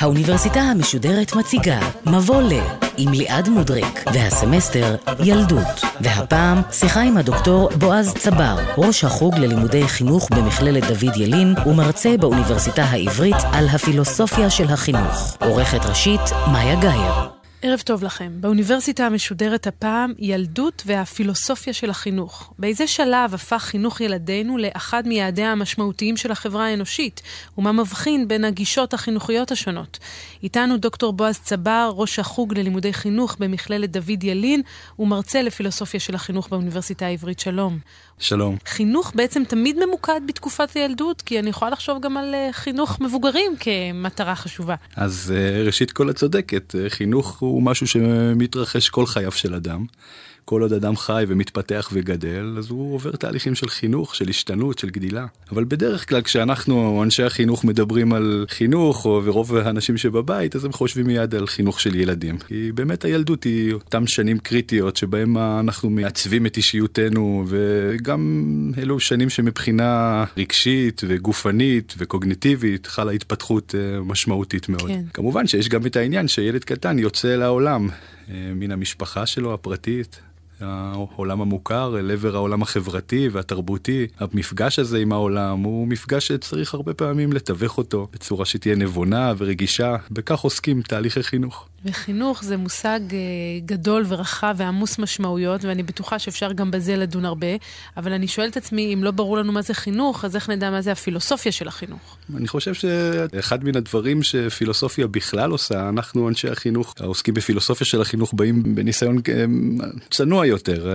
האוניברסיטה המשודרת מציגה מבוא ל עם ליעד מודריק והסמסטר ילדות. והפעם שיחה עם הדוקטור בועז צבר ראש החוג ללימודי חינוך במכללת דוד ילין ומרצה באוניברסיטה העברית על הפילוסופיה של החינוך. עורכת ראשית מאיה גאייר ערב טוב לכם. באוניברסיטה המשודרת הפעם ילדות והפילוסופיה של החינוך. באיזה שלב הפך חינוך ילדינו לאחד מיעדיה המשמעותיים של החברה האנושית, ומה מבחין בין הגישות החינוכיות השונות. איתנו דוקטור בועז צבר, ראש החוג ללימודי חינוך במכללת דוד ילין, ומרצה לפילוסופיה של החינוך באוניברסיטה העברית. שלום. שלום. חינוך בעצם תמיד ממוקד בתקופת הילדות, כי אני יכולה לחשוב גם על uh, חינוך מבוגרים כמטרה חשובה. אז uh, ראשית כל את צודקת, uh, חינוך הוא משהו שמתרחש כל חייו של אדם. כל עוד אדם חי ומתפתח וגדל, אז הוא עובר תהליכים של חינוך, של השתנות, של גדילה. אבל בדרך כלל כשאנחנו, אנשי החינוך, מדברים על חינוך, או ורוב האנשים שבבית, אז הם חושבים מיד על חינוך של ילדים. כי באמת הילדות היא אותם שנים קריטיות שבהם אנחנו מעצבים את אישיותנו, וגם אלו שנים שמבחינה רגשית וגופנית וקוגניטיבית חלה התפתחות אה, משמעותית מאוד. כן. כמובן שיש גם את העניין שילד קטן יוצא לעולם אה, מן המשפחה שלו הפרטית. העולם המוכר אל עבר העולם החברתי והתרבותי. המפגש הזה עם העולם הוא מפגש שצריך הרבה פעמים לתווך אותו בצורה שתהיה נבונה ורגישה, בכך עוסקים תהליכי חינוך. וחינוך זה מושג אה, גדול ורחב ועמוס משמעויות, ואני בטוחה שאפשר גם בזה לדון הרבה, אבל אני שואלת עצמי, אם לא ברור לנו מה זה חינוך, אז איך נדע מה זה הפילוסופיה של החינוך? אני חושב שאחד מן הדברים שפילוסופיה בכלל עושה, אנחנו אנשי החינוך, העוסקים בפילוסופיה של החינוך, באים בניסיון אה, צנוע יותר, אה,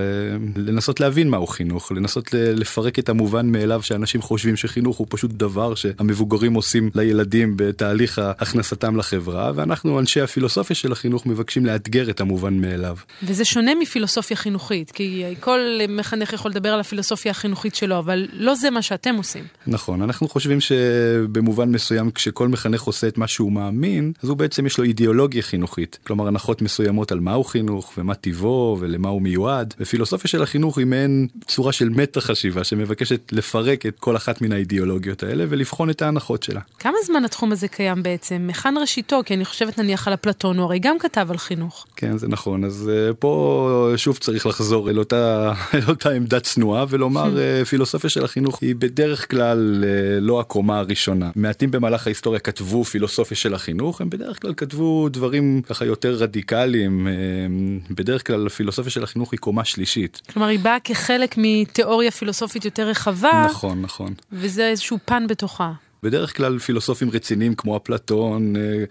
לנסות להבין מהו חינוך, לנסות לפרק את המובן מאליו שאנשים חושבים שחינוך הוא פשוט דבר שהמבוגרים עושים לילדים בתהליך הכנסתם לחברה, ואנחנו אנשי הפילוסופיה של החינוך מבקשים לאתגר את המובן מאליו. וזה שונה מפילוסופיה חינוכית, כי כל מחנך יכול לדבר על הפילוסופיה החינוכית שלו, אבל לא זה מה שאתם עושים. נכון, אנחנו חושבים שבמובן מסוים כשכל מחנך עושה את מה שהוא מאמין, אז הוא בעצם יש לו אידיאולוגיה חינוכית. כלומר הנחות מסוימות על מהו חינוך ומה טיבו ולמה הוא מיועד. ופילוסופיה של החינוך היא מעין צורה של מטה חשיבה שמבקשת לפרק את כל אחת מן האידיאולוגיות האלה ולבחון את ההנחות שלה. כמה זמן התחום הזה קיים בעצם? היכן ראשיתו? כי אני חושבת נניח על אפלטון הרי גם כתב על חינוך. כן, זה נכון. אז uh, פה שוב צריך לחזור אל אותה, אל אותה עמדה צנועה ולומר uh, פילוסופיה של החינוך היא בדרך כלל uh, לא הקומה הראשונה. מעטים במהלך ההיסטוריה כתבו פילוסופיה של החינוך, הם בדרך כלל כתבו דברים ככה יותר רדיקליים. בדרך כלל הפילוסופיה של החינוך היא קומה שלישית. כלומר, היא באה כחלק מתיאוריה פילוסופית יותר רחבה. נכון, נכון. וזה איזשהו פן בתוכה. בדרך כלל פילוסופים רציניים כמו אפלטון, אה,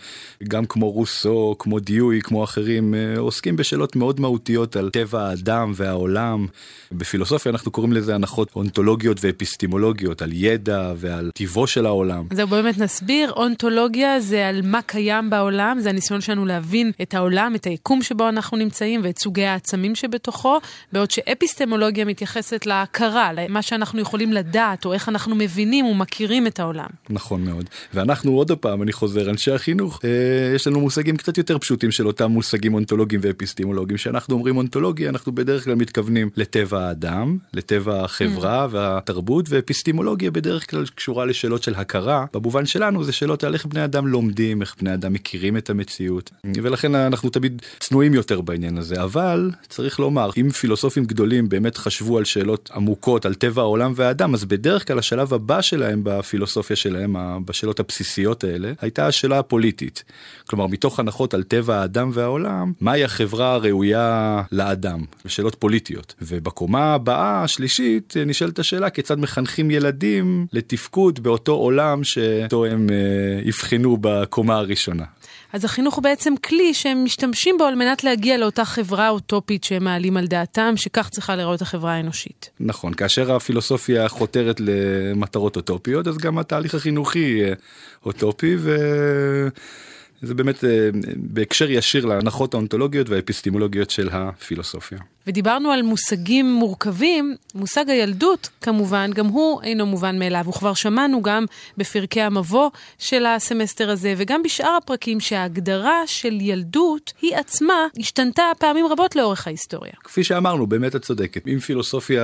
גם כמו רוסו, כמו דיואי, כמו אחרים, אה, עוסקים בשאלות מאוד מהותיות על טבע האדם והעולם. בפילוסופיה אנחנו קוראים לזה הנחות אונתולוגיות ואפיסטימולוגיות, על ידע ועל טיבו של העולם. זהו, באמת נסביר, אונתולוגיה זה על מה קיים בעולם, זה הניסיון שלנו להבין את העולם, את היקום שבו אנחנו נמצאים ואת סוגי העצמים שבתוכו, בעוד שאפיסטמולוגיה מתייחסת להכרה, למה שאנחנו יכולים לדעת, או איך אנחנו מבינים ומכירים את העולם. נכון מאוד. ואנחנו עוד פעם, אני חוזר, אנשי החינוך, אה, יש לנו מושגים קצת יותר פשוטים של אותם מושגים אונתולוגיים ואפיסטימולוגיים. כשאנחנו אומרים אונתולוגיה, אנחנו בדרך כלל מתכוונים לטבע האדם, לטבע החברה mm. והתרבות, ואפיסטימולוגיה בדרך כלל קשורה לשאלות של הכרה. במובן שלנו זה שאלות על איך בני אדם לומדים, איך בני אדם מכירים את המציאות. ולכן אנחנו תמיד צנועים יותר בעניין הזה. אבל צריך לומר, אם פילוסופים גדולים באמת חשבו על שאלות עמוקות על טבע העולם והאדם, אז בדרך כלל השלב הבא שלהם בפילוסופיה שלהם, בשאלות הבסיסיות האלה, הייתה השאלה הפוליטית. כלומר, מתוך הנחות על טבע האדם והעולם, מהי החברה הראויה לאדם? שאלות פוליטיות. ובקומה הבאה, השלישית, נשאלת השאלה כיצד מחנכים ילדים לתפקוד באותו עולם שאותו הם אה, יבחנו בקומה הראשונה. אז החינוך הוא בעצם כלי שהם משתמשים בו על מנת להגיע לאותה חברה אוטופית שהם מעלים על דעתם, שכך צריכה לראות החברה האנושית. נכון, כאשר הפילוסופיה חותרת למטרות אוטופיות, אז גם התהליך החינוכי אוטופי, ו... זה באמת בהקשר ישיר להנחות האונתולוגיות והאפיסטימולוגיות של הפילוסופיה. ודיברנו על מושגים מורכבים, מושג הילדות כמובן, גם הוא אינו מובן מאליו. וכבר שמענו גם בפרקי המבוא של הסמסטר הזה, וגם בשאר הפרקים שההגדרה של ילדות היא עצמה השתנתה פעמים רבות לאורך ההיסטוריה. כפי שאמרנו, באמת את צודקת. אם פילוסופיה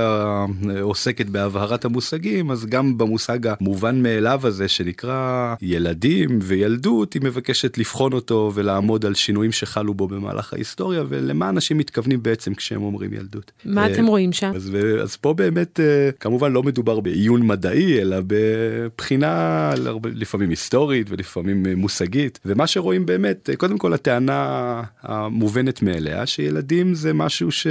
אה, עוסקת בהבהרת המושגים, אז גם במושג המובן מאליו הזה שנקרא ילדים וילדות, היא מבקשת לבחון אותו ולעמוד על שינויים שחלו בו במהלך ההיסטוריה, ולמה אנשים מתכוונים בעצם כשהם אומרים ילדות. מה אתם רואים שם? אז, אז פה באמת, אה, כמובן לא מדובר בעיון מדעי, אלא בבחינה לפעמים היסטורית ולפעמים אה, מושגית, ומה שרואים באמת, קודם כל הטענה המובנת מאליה, שילדים זה משהו ש...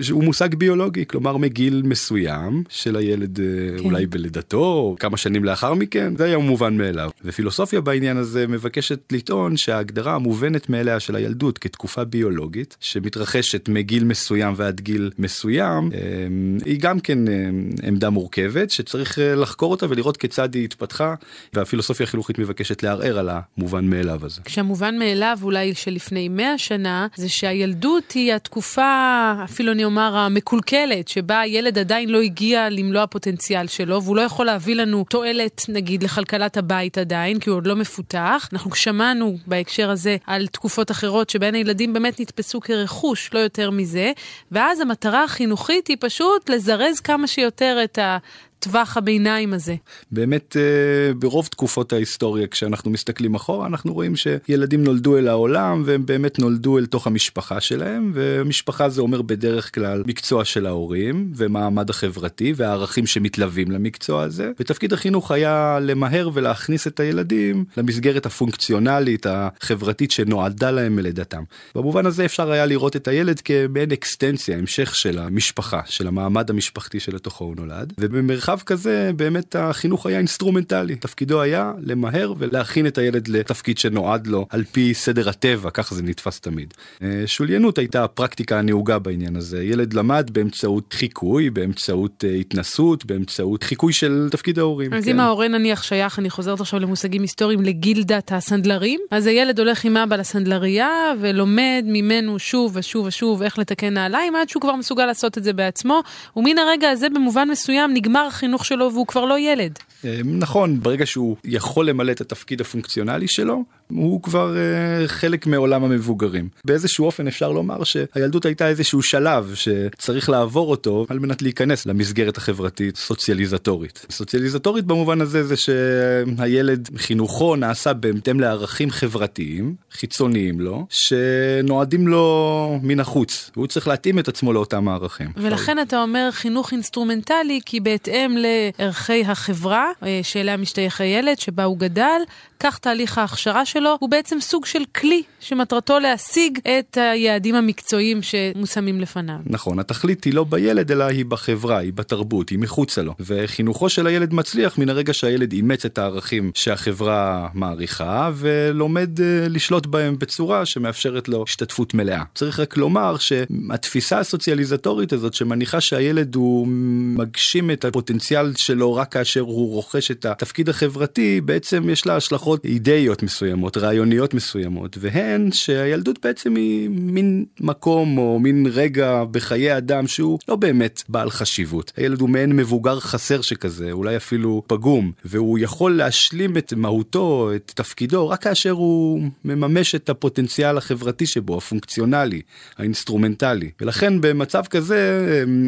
שהוא מושג ביולוגי, כלומר מגיל מסוים של הילד כן. אולי בלידתו, כמה שנים לאחר מכן, זה היה מובן מאליו. ופילוסופיה בעניין הזה מבקשת לטעון שההגדרה המובנת מאליה של הילדות כתקופה ביולוגית, שמתרחשת מגיל מסוים ועד גיל מסוים, אמ, היא גם כן אמ, עמדה מורכבת, שצריך אה, לחקור אותה ולראות כיצד היא התפתחה, והפילוסופיה החינוכית מבקשת לערער על המובן מאליו הזה. כשהמובן מאליו אולי שלפני 100 שנה, זה שהילדות היא התקופה, אפילו אני אומר, המקולקלת, שבה הילד עדיין לא הגיע למלוא הפוטנציאל שלו, והוא לא יכול להביא לנו תועלת, נגיד, לכלכלת הבית עדיין, כי הוא עוד לא מפותח. אנחנו שמענו בהקשר הזה על תקופות אחרות שבהן הילדים באמת נתפסו כרכוש, לא יותר מזה, ואז המטרה החינוכית היא פשוט לזרז כמה שיותר את ה... טווח הביניים הזה. באמת אה, ברוב תקופות ההיסטוריה כשאנחנו מסתכלים אחורה אנחנו רואים שילדים נולדו אל העולם והם באמת נולדו אל תוך המשפחה שלהם ומשפחה זה אומר בדרך כלל מקצוע של ההורים ומעמד החברתי והערכים שמתלווים למקצוע הזה ותפקיד החינוך היה למהר ולהכניס את הילדים למסגרת הפונקציונלית החברתית שנועדה להם מלידתם. במובן הזה אפשר היה לראות את הילד כמעין אקסטנציה המשך של המשפחה של המעמד המשפחתי שלתוכו הוא נולד ובמרחב במרחב כזה באמת החינוך היה אינסטרומנטלי תפקידו היה למהר ולהכין את הילד לתפקיד שנועד לו על פי סדר הטבע ככה זה נתפס תמיד. אה, שוליינות הייתה הפרקטיקה הנהוגה בעניין הזה ילד למד באמצעות חיקוי באמצעות אה, התנסות באמצעות חיקוי של תפקיד ההורים. אז כן. אם ההורה נניח שייך אני חוזרת עכשיו למושגים היסטוריים לגילדת הסנדלרים אז הילד הולך עם אבא לסנדלרייה ולומד ממנו שוב ושוב ושוב איך לתקן נעליים עד שהוא כבר מסוגל לעשות את זה בעצמו ומן הרגע הזה במובן מסוים נגמר החינוך שלו והוא כבר לא ילד. אה, נכון, ברגע שהוא יכול למלא את התפקיד הפונקציונלי שלו, הוא כבר uh, חלק מעולם המבוגרים. באיזשהו אופן אפשר לומר שהילדות הייתה איזשהו שלב שצריך לעבור אותו על מנת להיכנס למסגרת החברתית סוציאליזטורית. סוציאליזטורית במובן הזה זה שהילד חינוכו נעשה בהתאם לערכים חברתיים חיצוניים לו שנועדים לו מן החוץ והוא צריך להתאים את עצמו לאותם הערכים. ולכן אתה אומר חינוך אינסטרומנטלי כי בהתאם לערכי החברה אה, שאליה משתייך הילד שבה הוא גדל כך תהליך ההכשרה שלו הוא בעצם סוג של כלי שמטרתו להשיג את היעדים המקצועיים שמושמים לפניו. נכון, התכלית היא לא בילד אלא היא בחברה, היא בתרבות, היא מחוצה לו. וחינוכו של הילד מצליח מן הרגע שהילד אימץ את הערכים שהחברה מעריכה ולומד אה, לשלוט בהם בצורה שמאפשרת לו השתתפות מלאה. צריך רק לומר שהתפיסה הסוציאליזטורית הזאת שמניחה שהילד הוא מגשים את הפוטנציאל שלו רק כאשר הוא רוכש את התפקיד החברתי, בעצם יש לה השלכות השלכות אידאיות מסוימות, רעיוניות מסוימות, והן שהילדות בעצם היא מין מקום או מין רגע בחיי אדם שהוא לא באמת בעל חשיבות. הילד הוא מעין מבוגר חסר שכזה, אולי אפילו פגום, והוא יכול להשלים את מהותו, את תפקידו, רק כאשר הוא מממש את הפוטנציאל החברתי שבו, הפונקציונלי, האינסטרומנטלי. ולכן במצב כזה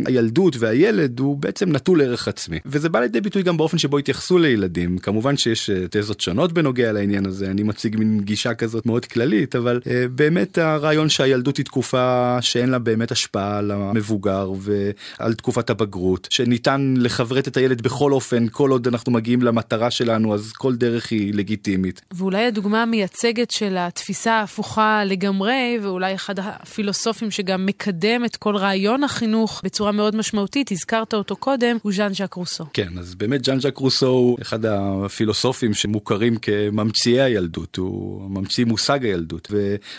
הילדות והילד הוא בעצם נטול ערך עצמי. וזה בא לידי ביטוי גם באופן שבו התייחסו לילדים. כמובן שיש אה, תזות שונות בנוגע בנוגע לעניין הזה אני מציג מין גישה כזאת מאוד כללית אבל אה, באמת הרעיון שהילדות היא תקופה שאין לה באמת השפעה על המבוגר ועל תקופת הבגרות שניתן לכברת את הילד בכל אופן כל עוד אנחנו מגיעים למטרה שלנו אז כל דרך היא לגיטימית. ואולי הדוגמה המייצגת של התפיסה ההפוכה לגמרי ואולי אחד הפילוסופים שגם מקדם את כל רעיון החינוך בצורה מאוד משמעותית הזכרת אותו קודם הוא ז'אן ז'אק רוסו. כן אז באמת ז'אן ז'אק רוסו הוא אחד הפילוסופים שמוכרים כ... ממציאי הילדות, הוא ממציא מושג הילדות.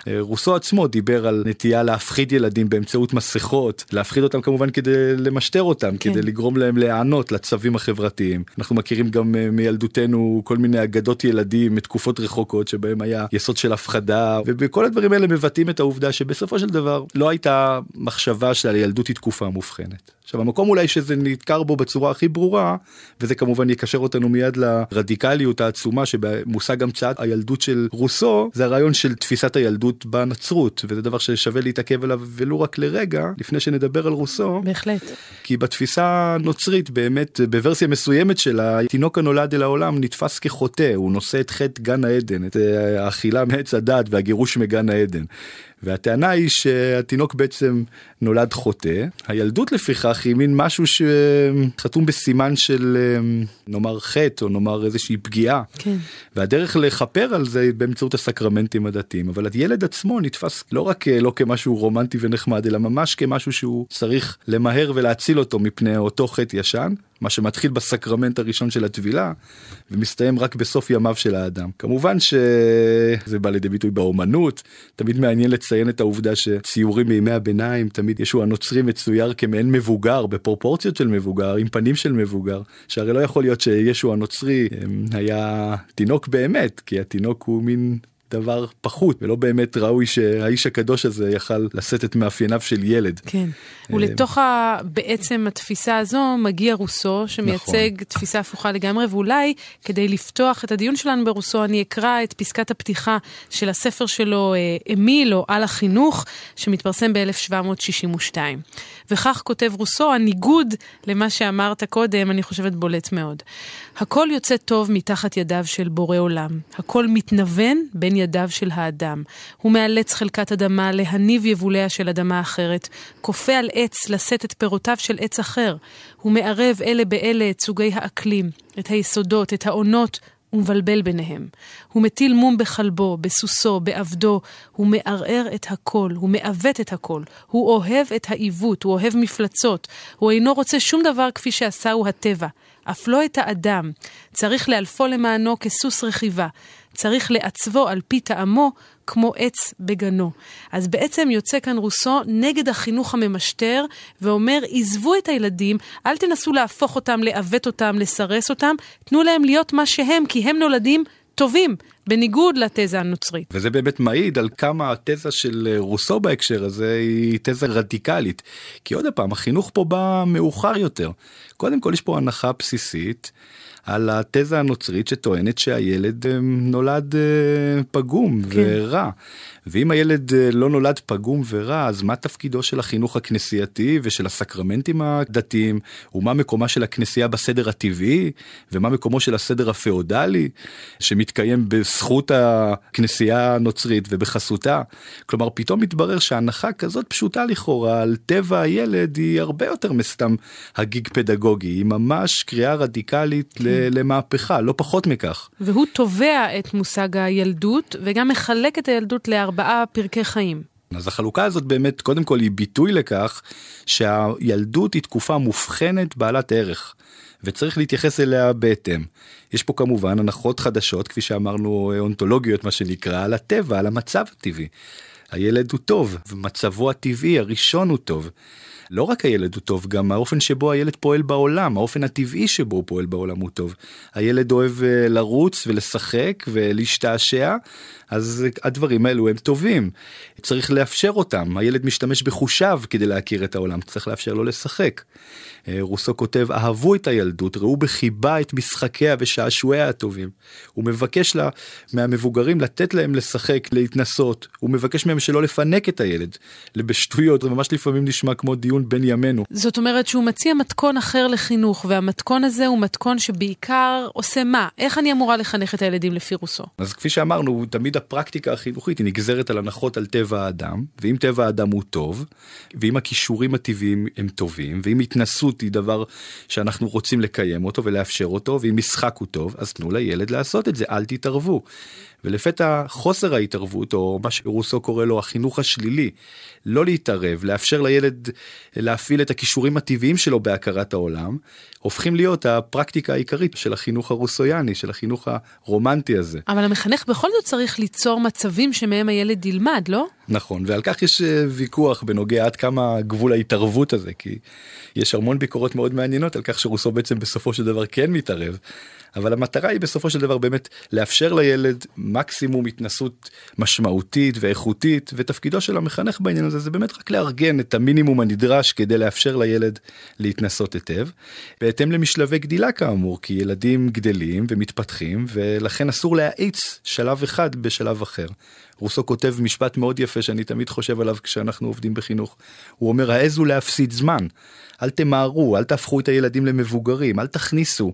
ורוסו עצמו דיבר על נטייה להפחיד ילדים באמצעות מסכות, להפחיד אותם כמובן כדי למשטר אותם, כן. כדי לגרום להם להיענות לצווים החברתיים. אנחנו מכירים גם אה, מילדותנו כל מיני אגדות ילדים מתקופות רחוקות שבהם היה יסוד של הפחדה, וכל הדברים האלה מבטאים את העובדה שבסופו של דבר לא הייתה מחשבה שהילדות היא תקופה מובחנת. עכשיו המקום אולי שזה נדקר בו בצורה הכי ברורה, וזה כמובן יקשר אותנו מיד לרדיקליות העצומה שבמושג המצאת הילדות של רוסו, זה הרעיון של תפיסת הילדות בנצרות, וזה דבר ששווה להתעכב עליו ולו רק לרגע, לפני שנדבר על רוסו. בהחלט. כי בתפיסה הנוצרית באמת, בוורסיה מסוימת שלה, התינוק הנולד אל העולם נתפס כחוטא, הוא נושא את חטא גן העדן, את אה, האכילה מעץ הדת והגירוש מגן העדן. והטענה היא שהתינוק בעצם נולד חוטא. הילדות לפיכך היא מין משהו שחתום בסימן של נאמר חטא או נאמר איזושהי פגיעה. כן. והדרך לכפר על זה היא באמצעות הסקרמנטים הדתיים. אבל הילד עצמו נתפס לא רק לא כמשהו רומנטי ונחמד אלא ממש כמשהו שהוא צריך למהר ולהציל אותו מפני אותו חטא ישן. מה שמתחיל בסקרמנט הראשון של הטבילה ומסתיים רק בסוף ימיו של האדם. כמובן שזה בא לידי ביטוי באומנות, תמיד מעניין לציין את העובדה שציורים מימי הביניים, תמיד ישו הנוצרי מצויר כמעין מבוגר, בפרופורציות של מבוגר, עם פנים של מבוגר, שהרי לא יכול להיות שישו הנוצרי היה תינוק באמת, כי התינוק הוא מין דבר פחות ולא באמת ראוי שהאיש הקדוש הזה יכל לשאת את מאפייניו של ילד. כן, אה, ולתוך ה... בעצם התפיסה הזו מגיע רוסו שמייצג נכון. תפיסה הפוכה לגמרי ואולי כדי לפתוח את הדיון שלנו ברוסו אני אקרא את פסקת הפתיחה של הספר שלו אה, אמיל או על החינוך שמתפרסם ב-1762. וכך כותב רוסו, הניגוד למה שאמרת קודם, אני חושבת בולט מאוד. הכל יוצא טוב מתחת ידיו של בורא עולם. הכל מתנוון בין ידיו של האדם. הוא מאלץ חלקת אדמה להניב יבוליה של אדמה אחרת, כופה על עץ לשאת את פירותיו של עץ אחר. הוא מערב אלה באלה את סוגי האקלים, את היסודות, את העונות ומבלבל ביניהם. הוא מטיל מום בכלבו, בסוסו, בעבדו, הוא מערער את הכל, הוא מעוות את הכל, הוא אוהב את העיוות, הוא אוהב מפלצות, הוא אינו רוצה שום דבר כפי שעשהו הטבע, אף לא את האדם. צריך לאלפו למענו כסוס רכיבה, צריך לעצבו על פי טעמו כמו עץ בגנו. אז בעצם יוצא כאן רוסו נגד החינוך הממשטר, ואומר, עזבו את הילדים, אל תנסו להפוך אותם, לעוות אותם, לסרס אותם, תנו להם להיות מה שהם, כי הם נולדים טובים, בניגוד לתזה הנוצרית. וזה באמת מעיד על כמה התזה של רוסו בהקשר הזה היא תזה רדיקלית. כי עוד פעם, החינוך פה בא מאוחר יותר. קודם כל יש פה הנחה בסיסית. על התזה הנוצרית שטוענת שהילד אה, נולד אה, פגום כן. ורע. ואם הילד אה, לא נולד פגום ורע, אז מה תפקידו של החינוך הכנסייתי ושל הסקרמנטים הדתיים, ומה מקומה של הכנסייה בסדר הטבעי, ומה מקומו של הסדר הפאודלי, שמתקיים בזכות הכנסייה הנוצרית ובחסותה. כלומר, פתאום מתברר שהנחה כזאת פשוטה לכאורה על טבע הילד היא הרבה יותר מסתם הגיג פדגוגי, היא ממש קריאה רדיקלית כן. למהפכה, לא פחות מכך. והוא תובע את מושג הילדות, וגם מחלק את הילדות לארבע. ארבעה פרקי חיים. אז החלוקה הזאת באמת קודם כל היא ביטוי לכך שהילדות היא תקופה מובחנת בעלת ערך וצריך להתייחס אליה בהתאם. יש פה כמובן הנחות חדשות כפי שאמרנו אונתולוגיות מה שנקרא על הטבע על המצב הטבעי. הילד הוא טוב ומצבו הטבעי הראשון הוא טוב. לא רק הילד הוא טוב, גם האופן שבו הילד פועל בעולם, האופן הטבעי שבו הוא פועל בעולם הוא טוב. הילד אוהב אה, לרוץ ולשחק ולהשתעשע, אז הדברים האלו הם טובים. צריך לאפשר אותם, הילד משתמש בחושיו כדי להכיר את העולם, צריך לאפשר לו לשחק. אה, רוסו כותב, אהבו את הילדות, ראו בחיבה את משחקיה ושעשועיה הטובים. הוא מבקש לה, מהמבוגרים לתת להם לשחק, להתנסות. הוא מבקש מהם שלא לפנק את הילד. בשטויות, זה ממש לפעמים נשמע כמו דיון בין ימינו. זאת אומרת שהוא מציע מתכון אחר לחינוך, והמתכון הזה הוא מתכון שבעיקר עושה מה? איך אני אמורה לחנך את הילדים לפי רוסו? אז כפי שאמרנו, תמיד הפרקטיקה החינוכית היא נגזרת על הנחות על טבע האדם, ואם טבע האדם הוא טוב, ואם הכישורים הטבעיים הם טובים, ואם התנסות היא דבר שאנחנו רוצים לקיים אותו ולאפשר אותו, ואם משחק הוא טוב, אז תנו לילד לעשות את זה, אל תתערבו. ולפתע חוסר ההתערבות, או מה שרוסו קורא לו החינוך השלילי, לא להתערב, לאפשר לילד להפעיל את הכישורים הטבעיים שלו בהכרת העולם, הופכים להיות הפרקטיקה העיקרית של החינוך הרוסויאני, של החינוך הרומנטי הזה. אבל המחנך בכל זאת צריך ליצור מצבים שמהם הילד ילמד, לא? נכון, ועל כך יש אה, ויכוח בנוגע עד כמה גבול ההתערבות הזה, כי יש המון ביקורות מאוד מעניינות על כך שרוסו בעצם בסופו של דבר כן מתערב. אבל המטרה היא בסופו של דבר באמת לאפשר לילד מקסימום התנסות משמעותית ואיכותית ותפקידו של המחנך בעניין הזה זה באמת רק לארגן את המינימום הנדרש כדי לאפשר לילד להתנסות היטב. בהתאם למשלבי גדילה כאמור כי ילדים גדלים ומתפתחים ולכן אסור להאיץ שלב אחד בשלב אחר. רוסו כותב משפט מאוד יפה שאני תמיד חושב עליו כשאנחנו עובדים בחינוך. הוא אומר העזו להפסיד זמן. אל תמהרו, אל תהפכו את הילדים למבוגרים, אל תכניסו,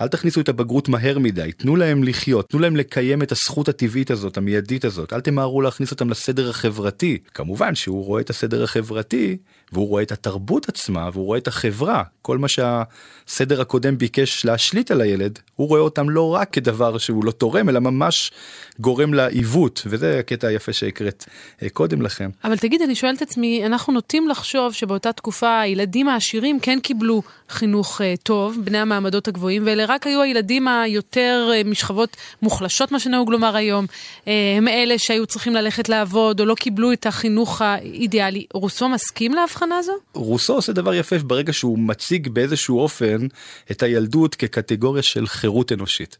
אל תכניסו את הבגרות מהר מדי, תנו להם לחיות, תנו להם לקיים את הזכות הטבעית הזאת, המיידית הזאת, אל תמהרו להכניס אותם לסדר החברתי. כמובן שהוא רואה את הסדר החברתי, והוא רואה את התרבות עצמה, והוא רואה את החברה, כל מה שהסדר הקודם ביקש להשליט על הילד, הוא רואה אותם לא רק כדבר שהוא לא תורם, אלא ממש גורם לעיוות, וזה הקטע היפה שהקראת אה, קודם לכן. אבל תגיד, אני שואלת עצמי, אנחנו נוטים לחשוב שבאותה תקופה הילדים העשירים כן קיבלו חינוך uh, טוב, בני המעמדות הגבוהים, ואלה רק היו הילדים היותר uh, משכבות מוחלשות, מה שנהוג לומר היום. הם אלה שהיו צריכים ללכת לעבוד, או לא קיבלו את החינוך האידיאלי. רוסו מסכים להבחנה הזו? רוסו עושה דבר יפה ברגע שהוא מציג באיזשהו אופן את הילדות כקטגוריה של חירות אנושית.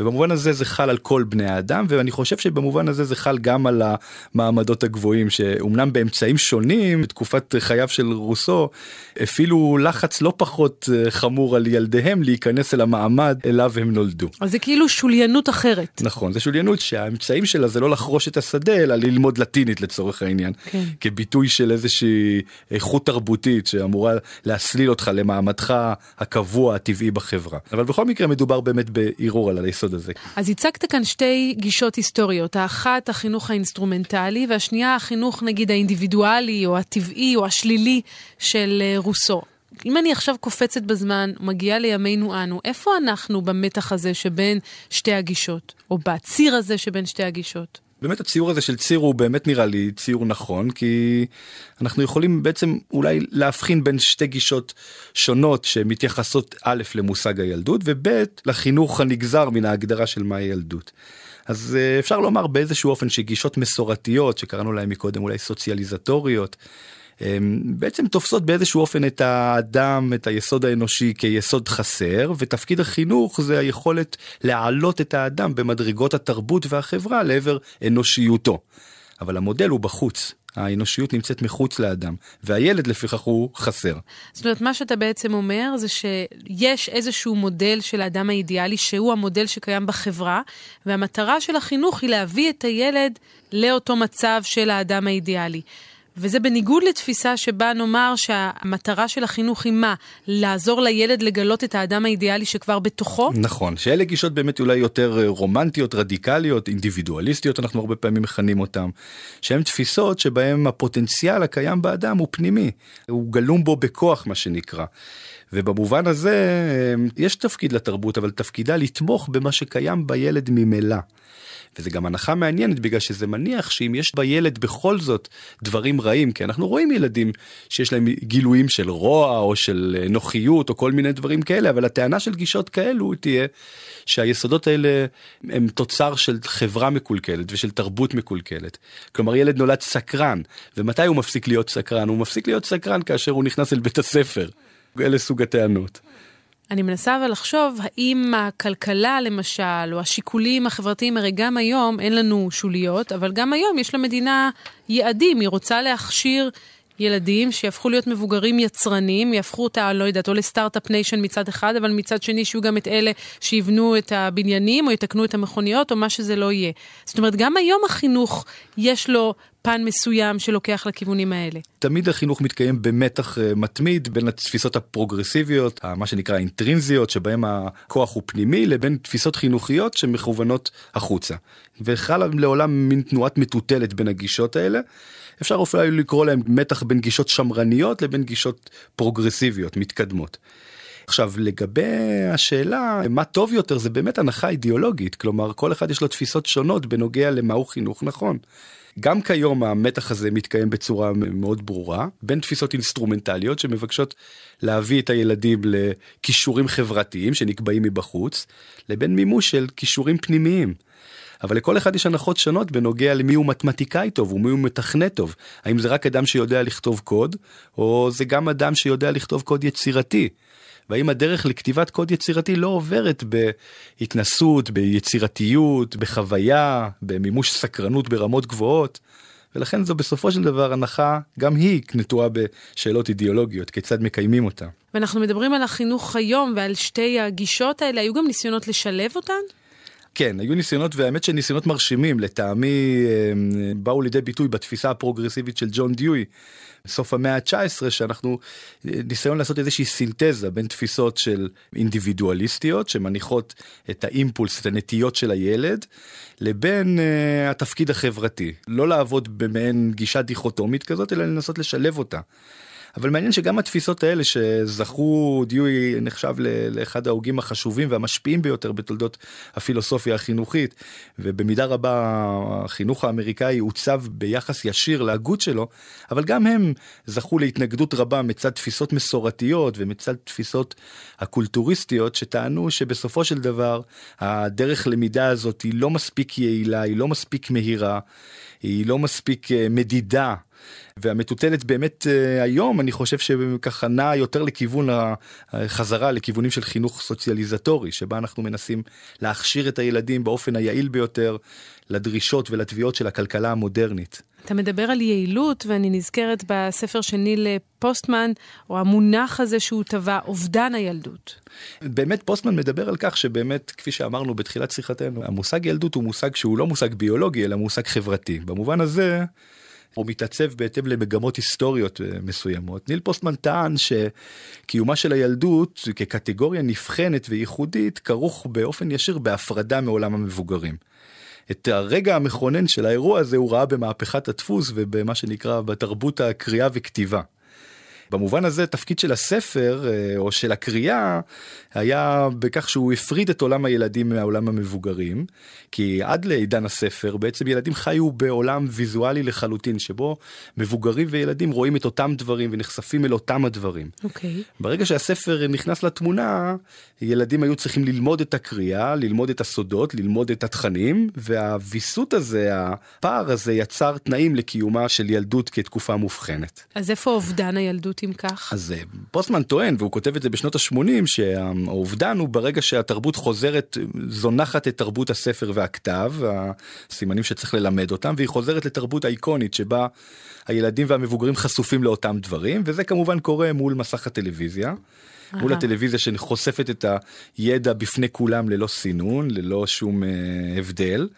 ובמובן הזה זה חל על כל בני האדם, ואני חושב שבמובן הזה זה חל גם על המעמדות הגבוהים, שאומנם באמצעים שונים, בתקופת חייו של רוסו, הפעילו לחץ לא פחות אה, חמור על ילדיהם להיכנס אל המעמד אליו הם נולדו. אז זה כאילו שוליינות אחרת. נכון, זה שוליינות שהאמצעים שלה זה לא לחרוש את השדה, אלא ללמוד לטינית לצורך העניין. כן. כביטוי של איזושהי איכות תרבותית שאמורה להסליל אותך למעמדך הקבוע, הטבעי בחברה. אבל בכל מקרה מדובר באמת בערעור על היסוד הזה. אז הצגת כאן שתי גישות היסטוריות, האחת החינוך האינסטרומנטלי והשנייה החינוך נגיד האינדיבידואלי או הטבעי או השלילי של אה, רוסו. אם אני עכשיו קופצת בזמן, מגיעה לימינו אנו, איפה אנחנו במתח הזה שבין שתי הגישות? או בציר הזה שבין שתי הגישות? באמת הציור הזה של ציר הוא באמת נראה לי ציור נכון כי אנחנו יכולים בעצם אולי להבחין בין שתי גישות שונות שמתייחסות א' למושג הילדות וב' לחינוך הנגזר מן ההגדרה של מהי ילדות. אז אה, אפשר לומר באיזשהו אופן שגישות מסורתיות שקראנו להם מקודם אולי סוציאליזטוריות בעצם תופסות באיזשהו אופן את האדם, את היסוד האנושי כיסוד חסר, ותפקיד החינוך זה היכולת להעלות את האדם במדרגות התרבות והחברה לעבר אנושיותו. אבל המודל הוא בחוץ. האנושיות נמצאת מחוץ לאדם, והילד לפיכך הוא חסר. זאת אומרת, מה שאתה בעצם אומר זה שיש איזשהו מודל של האדם האידיאלי, שהוא המודל שקיים בחברה, והמטרה של החינוך היא להביא את הילד לאותו מצב של האדם האידיאלי. וזה בניגוד לתפיסה שבה נאמר שהמטרה של החינוך היא מה? לעזור לילד לגלות את האדם האידיאלי שכבר בתוכו? נכון, שאלה גישות באמת אולי יותר אה, רומנטיות, רדיקליות, אינדיבידואליסטיות, אנחנו הרבה פעמים מכנים אותם, שהן תפיסות שבהן הפוטנציאל הקיים באדם הוא פנימי, הוא גלום בו בכוח מה שנקרא. ובמובן הזה אה, יש תפקיד לתרבות, אבל תפקידה לתמוך במה שקיים בילד ממילא. וזה גם הנחה מעניינת בגלל שזה מניח שאם יש בילד בכל זאת דברים רעים, כי אנחנו רואים ילדים שיש להם גילויים של רוע או של אה, נוחיות או כל מיני דברים כאלה, אבל הטענה של גישות כאלו תהיה שהיסודות האלה הם תוצר של חברה מקולקלת ושל תרבות מקולקלת. כלומר ילד נולד סקרן, ומתי הוא מפסיק להיות סקרן? הוא מפסיק להיות סקרן כאשר הוא נכנס אל בית הספר. אלה סוג הטענות. אני מנסה אבל לחשוב האם הכלכלה למשל, או השיקולים החברתיים, הרי גם היום אין לנו שוליות, אבל גם היום יש למדינה יעדים, היא רוצה להכשיר ילדים שיהפכו להיות מבוגרים יצרנים, יהפכו אותה, לא יודעת, או לסטארט-אפ ניישן מצד אחד, אבל מצד שני שיהיו גם את אלה שיבנו את הבניינים, או יתקנו את המכוניות, או מה שזה לא יהיה. זאת אומרת, גם היום החינוך יש לו פן מסוים שלוקח לכיוונים האלה. תמיד החינוך מתקיים במתח אה, מתמיד בין התפיסות הפרוגרסיביות, מה שנקרא אינטרינזיות, שבהם הכוח הוא פנימי, לבין תפיסות חינוכיות שמכוונות החוצה. וחלה לעולם מין תנועת מטוטלת בין הגישות האלה. אפשר אפילו לקרוא להם מתח בין גישות שמרניות לבין גישות פרוגרסיביות, מתקדמות. עכשיו לגבי השאלה מה טוב יותר זה באמת הנחה אידיאולוגית כלומר כל אחד יש לו תפיסות שונות בנוגע למהו חינוך נכון. גם כיום המתח הזה מתקיים בצורה מאוד ברורה בין תפיסות אינסטרומנטליות שמבקשות להביא את הילדים לכישורים חברתיים שנקבעים מבחוץ לבין מימוש של כישורים פנימיים. אבל לכל אחד יש הנחות שונות בנוגע למי הוא מתמטיקאי טוב ומי הוא מתכנת טוב. האם זה רק אדם שיודע לכתוב קוד, או זה גם אדם שיודע לכתוב קוד יצירתי. והאם הדרך לכתיבת קוד יצירתי לא עוברת בהתנסות, ביצירתיות, בחוויה, במימוש סקרנות ברמות גבוהות. ולכן זו בסופו של דבר הנחה, גם היא נטועה בשאלות אידיאולוגיות, כיצד מקיימים אותה. ואנחנו מדברים על החינוך היום ועל שתי הגישות האלה, היו גם ניסיונות לשלב אותן? כן, היו ניסיונות והאמת שניסיונות מרשימים לטעמי באו לידי ביטוי בתפיסה הפרוגרסיבית של ג'ון דיואי. סוף המאה ה-19 שאנחנו ניסיון לעשות איזושהי סינתזה בין תפיסות של אינדיבידואליסטיות שמניחות את האימפולס את הנטיות של הילד לבין uh, התפקיד החברתי לא לעבוד במעין גישה דיכוטומית כזאת אלא לנסות לשלב אותה. אבל מעניין שגם התפיסות האלה שזכו דיואי נחשב לאחד ההוגים החשובים והמשפיעים ביותר בתולדות הפילוסופיה החינוכית ובמידה רבה החינוך האמריקאי עוצב ביחס ישיר להגות שלו אבל גם הם זכו להתנגדות רבה מצד תפיסות מסורתיות ומצד תפיסות הקולטוריסטיות שטענו שבסופו של דבר הדרך למידה הזאת היא לא מספיק יעילה היא לא מספיק מהירה היא לא מספיק אה, מדידה. והמטוטלת באמת אה, היום אני חושב שככה נעה יותר לכיוון החזרה לכיוונים של חינוך סוציאליזטורי שבה אנחנו מנסים להכשיר את הילדים באופן היעיל ביותר לדרישות ולתביעות של הכלכלה המודרנית. אתה מדבר על יעילות ואני נזכרת בספר של ניל פוסטמן או המונח הזה שהוא טבע אובדן הילדות. באמת פוסטמן מדבר על כך שבאמת כפי שאמרנו בתחילת שיחתנו המושג ילדות הוא מושג שהוא לא מושג ביולוגי אלא מושג חברתי במובן הזה. הוא מתעצב בהתאם למגמות היסטוריות אה, מסוימות. ניל פוסטמן טען שקיומה של הילדות כקטגוריה נבחנת וייחודית כרוך באופן ישיר בהפרדה מעולם המבוגרים. את הרגע המכונן של האירוע הזה הוא ראה במהפכת הדפוס ובמה שנקרא בתרבות הקריאה וכתיבה. במובן הזה תפקיד של הספר אה, או של הקריאה היה בכך שהוא הפריד את עולם הילדים מהעולם המבוגרים כי עד לעידן הספר בעצם ילדים חיו בעולם ויזואלי לחלוטין שבו מבוגרים וילדים רואים את אותם דברים ונחשפים אל אותם הדברים. Okay. אוקיי. ברגע שהספר נכנס לתמונה ילדים היו צריכים ללמוד את הקריאה ללמוד את הסודות ללמוד את התכנים והוויסות הזה הפער הזה יצר תנאים לקיומה של ילדות כתקופה מובחנת. אז איפה אובדן הילדות אם כך? אז אה, פוסטמן טוען והוא כותב את זה בשנות ה-80 שהאובדן הוא ברגע שהתרבות חוזרת זונחת את תרבות הספר והכתב הסימנים שצריך ללמד אותם והיא חוזרת לתרבות האיקונית שבה הילדים והמבוגרים חשופים לאותם דברים וזה כמובן קורה מול מסך הטלוויזיה. מול הטלוויזיה שחושפת את הידע בפני כולם ללא סינון ללא שום uh, הבדל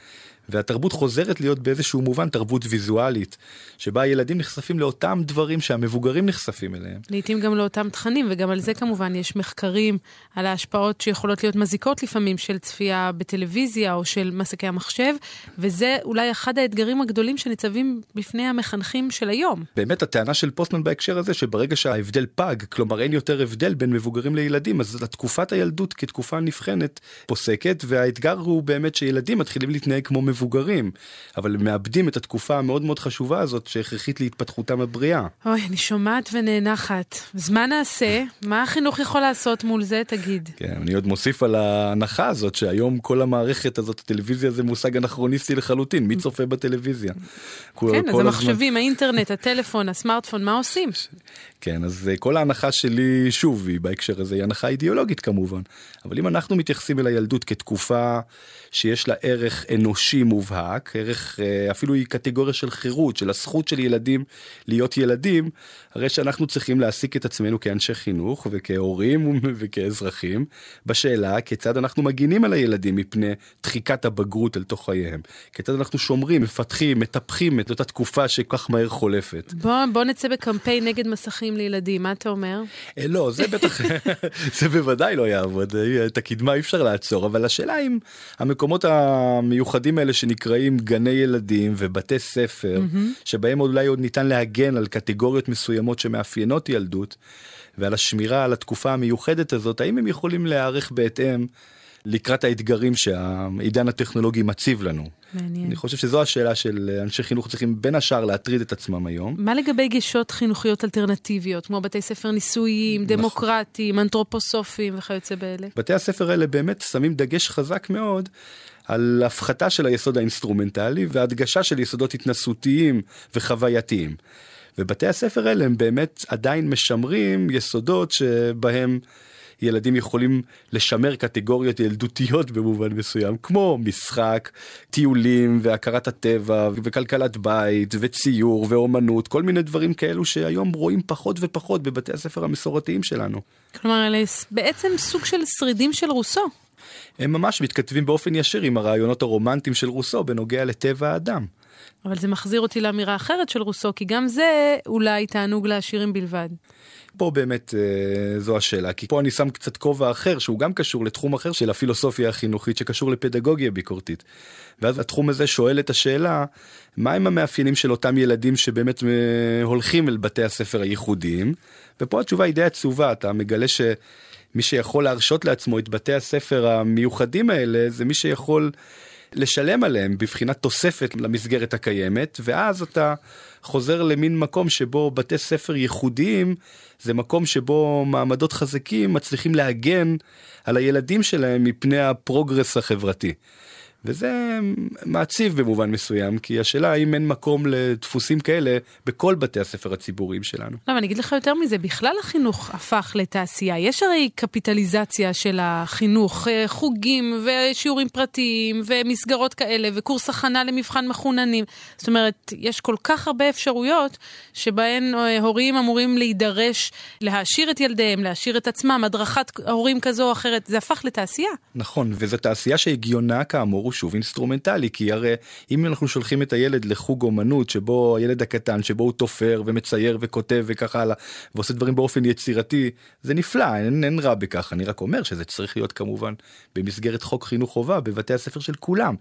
והתרבות חוזרת להיות באיזשהו מובן תרבות ויזואלית, שבה הילדים נחשפים לאותם דברים שהמבוגרים נחשפים אליהם. לעתים גם לאותם תכנים, וגם על זה כמובן יש מחקרים על ההשפעות שיכולות להיות מזיקות לפעמים של צפייה בטלוויזיה או של מסקי המחשב, וזה אולי אחד האתגרים הגדולים שניצבים בפני המחנכים של היום. באמת הטענה של פוסטמן בהקשר הזה, שברגע שההבדל פג, כלומר אין יותר הבדל בין מבוגרים לילדים, אז תקופת הילדות כתקופה נבחנת פוסקת, והאתגר הוא באמת שילדים מתחילים להתנהג כמו מבוגרים, אבל מאבדים את התקופה המאוד מאוד חשובה הזאת שהכרחית להתפתחותם הבריאה. אוי, אני שומעת ונאנחת. אז מה נעשה? מה החינוך יכול לעשות מול זה, תגיד? כן, אני עוד מוסיף על ההנחה הזאת שהיום כל המערכת הזאת, הטלוויזיה זה מושג אנכרוניסטי לחלוטין, מי צופה בטלוויזיה? כן, אז המחשבים, האינטרנט, הטלפון, הסמארטפון, מה עושים? כן, אז אה, כל ההנחה שלי, שוב, היא בהקשר הזה, היא הנחה אידיאולוגית כמובן. אבל אם אנחנו מתייחסים אל הילדות כתקופה שיש לה ערך אנושי מובהק, ערך, אה, אפילו היא קטגוריה של חירות, של הזכות של ילדים להיות ילדים, הרי שאנחנו צריכים להעסיק את עצמנו כאנשי חינוך וכהורים וכאזרחים, בשאלה כיצד אנחנו מגינים על הילדים מפני דחיקת הבגרות אל תוך חייהם. כיצד אנחנו שומרים, מפתחים, מטפחים את אותה תקופה שכל כך מהר חולפת. בוא, בוא נצא בקמפיין נגד מסכים לילדים, מה אתה אומר? אה, לא, זה בטח, זה בוודאי לא יעבוד, אה, את הקדמה אי אפשר לעצור, אבל השאלה אם המקומות המיוחדים האלה שנקראים גני ילדים ובתי ספר. שבהם אולי עוד ניתן להגן על קטגוריות מסוימות שמאפיינות ילדות, ועל השמירה על התקופה המיוחדת הזאת, האם הם יכולים להיערך בהתאם לקראת האתגרים שהעידן הטכנולוגי מציב לנו. מעניין. אני חושב שזו השאלה של אנשי חינוך צריכים בין השאר להטריד את עצמם היום. מה לגבי גישות חינוכיות אלטרנטיביות, כמו בתי ספר ניסויים, נכון. דמוקרטיים, אנתרופוסופיים וכיוצא באלה? בתי הספר האלה באמת שמים דגש חזק מאוד על הפחתה של היסוד האינסטרומנטלי והדגשה של יסודות התנסותיים וחווייתיים. ובתי הספר האלה הם באמת עדיין משמרים יסודות שבהם ילדים יכולים לשמר קטגוריות ילדותיות במובן מסוים, כמו משחק, טיולים והכרת הטבע וכלכלת בית וציור ואומנות, כל מיני דברים כאלו שהיום רואים פחות ופחות בבתי הספר המסורתיים שלנו. כלומר, אלה בעצם סוג של שרידים של רוסו. הם ממש מתכתבים באופן ישיר עם הרעיונות הרומנטיים של רוסו בנוגע לטבע האדם. אבל זה מחזיר אותי לאמירה אחרת של רוסו, כי גם זה אולי תענוג לעשירים בלבד. פה באמת אה, זו השאלה, כי פה אני שם קצת כובע אחר שהוא גם קשור לתחום אחר של הפילוסופיה החינוכית שקשור לפדגוגיה ביקורתית. ואז התחום הזה שואל את השאלה, מהם המאפיינים של אותם ילדים שבאמת אה, הולכים אל בתי הספר הייחודיים? ופה התשובה היא די עצובה, אתה מגלה שמי שיכול להרשות לעצמו את בתי הספר המיוחדים האלה זה מי שיכול לשלם עליהם בבחינת תוספת למסגרת הקיימת, ואז אתה חוזר למין מקום שבו בתי ספר ייחודיים זה מקום שבו מעמדות חזקים מצליחים להגן על הילדים שלהם מפני הפרוגרס החברתי. וזה מעציב במובן מסוים, כי השאלה האם אין מקום לדפוסים כאלה בכל בתי הספר הציבוריים שלנו. לא, אני אגיד לך יותר מזה, בכלל החינוך הפך לתעשייה. יש הרי קפיטליזציה של החינוך, אה, חוגים ושיעורים פרטיים ומסגרות כאלה וקורס הכנה למבחן מחוננים. זאת אומרת, יש כל כך הרבה אפשרויות שבהן אה, הורים אמורים להידרש להעשיר את ילדיהם, להעשיר את עצמם, הדרכת הורים כזו או אחרת, זה הפך לתעשייה. נכון, וזו תעשייה שהגיונה כאמור שוב אינסטרומנטלי כי הרי אם אנחנו שולחים את הילד לחוג אומנות שבו הילד הקטן שבו הוא תופר ומצייר וכותב וכך הלאה ועושה דברים באופן יצירתי זה נפלא אין, אין רע בכך אני רק אומר שזה צריך להיות כמובן במסגרת חוק חינוך חובה בבתי הספר של כולם.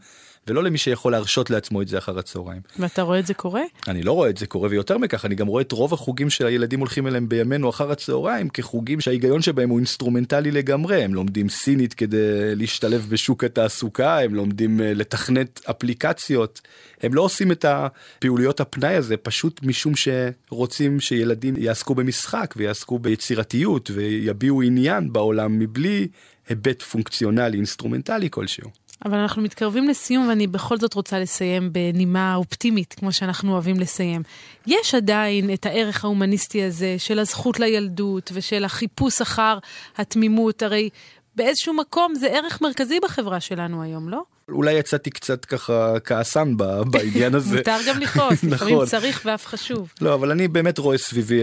ולא למי שיכול להרשות לעצמו את זה אחר הצהריים. ואתה רואה את זה קורה? אני לא רואה את זה קורה, ויותר מכך, אני גם רואה את רוב החוגים שהילדים הולכים אליהם בימינו אחר הצהריים כחוגים שההיגיון שבהם הוא אינסטרומנטלי לגמרי. הם לומדים סינית כדי להשתלב בשוק התעסוקה, הם לומדים אה, לתכנת אפליקציות. הם לא עושים את הפעילויות הפנאי הזה פשוט משום שרוצים שילדים יעסקו במשחק ויעסקו ביצירתיות ויביעו עניין בעולם מבלי היבט פונקציונלי אינסטרומנטלי כלשהו. אבל אנחנו מתקרבים לסיום ואני בכל זאת רוצה לסיים בנימה אופטימית, כמו שאנחנו אוהבים לסיים. יש עדיין את הערך ההומניסטי הזה של הזכות לילדות ושל החיפוש אחר התמימות, הרי באיזשהו מקום זה ערך מרכזי בחברה שלנו היום, לא? אולי יצאתי קצת ככה כעסן בעניין הזה. מותר גם לכעוס, לפעמים נכון. צריך ואף חשוב. לא, אבל אני באמת רואה סביבי,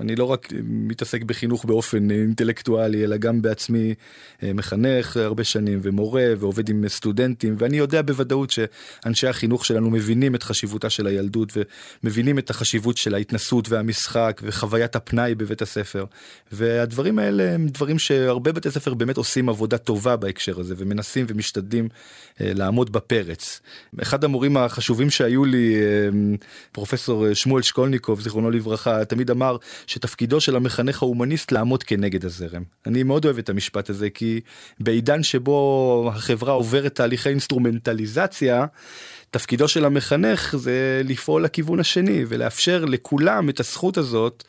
אני לא רק מתעסק בחינוך באופן אינטלקטואלי, אלא גם בעצמי אה, מחנך הרבה שנים ומורה ועובד עם סטודנטים, ואני יודע בוודאות שאנשי החינוך שלנו מבינים את חשיבותה של הילדות ומבינים את החשיבות של ההתנסות והמשחק וחוויית הפנאי בבית הספר. והדברים האלה הם דברים שהרבה בתי ספר באמת עושים עבודה טובה בהקשר הזה ומנסים ומשתדלים אה, לעמוד בפרץ. אחד המורים החשובים שהיו לי, אה, פרופסור שמואל שקולניקוב, זיכרונו לברכה, תמיד אמר שתפקידו של המחנך ההומניסט לעמוד כנגד הזרם. אני מאוד אוהב את המשפט הזה, כי בעידן שבו החברה עוברת תהליכי אינסטרומנטליזציה, תפקידו של המחנך זה לפעול לכיוון השני ולאפשר לכולם את הזכות הזאת,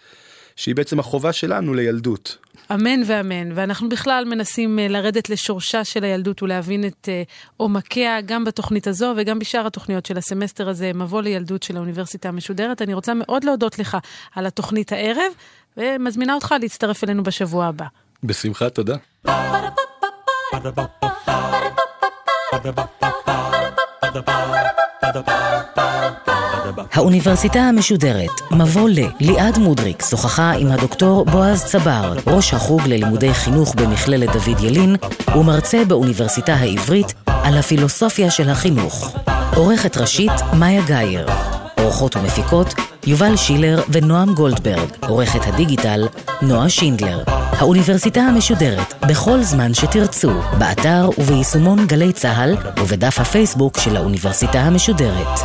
שהיא בעצם החובה שלנו לילדות. אמן ואמן, ואנחנו בכלל מנסים אה, לרדת לשורשה של הילדות ולהבין את אה, עומקיה גם בתוכנית הזו וגם בשאר התוכניות של הסמסטר הזה, מבוא לילדות של האוניברסיטה המשודרת. אני רוצה מאוד להודות לך על התוכנית הערב, ומזמינה אותך להצטרף אלינו בשבוע הבא. בשמחה, תודה. האוניברסיטה המשודרת, מבוא ל. ליעד מודריק שוחחה עם הדוקטור בועז צבר, ראש החוג ללימודי חינוך במכללת דוד ילין, ומרצה באוניברסיטה העברית על הפילוסופיה של החינוך. עורכת ראשית, מאיה גאייר. עורכות ומפיקות, יובל שילר ונועם גולדברג. עורכת הדיגיטל, נועה שינדלר. האוניברסיטה המשודרת, בכל זמן שתרצו, באתר וביישומון גלי צה"ל ובדף הפייסבוק של האוניברסיטה המשודרת.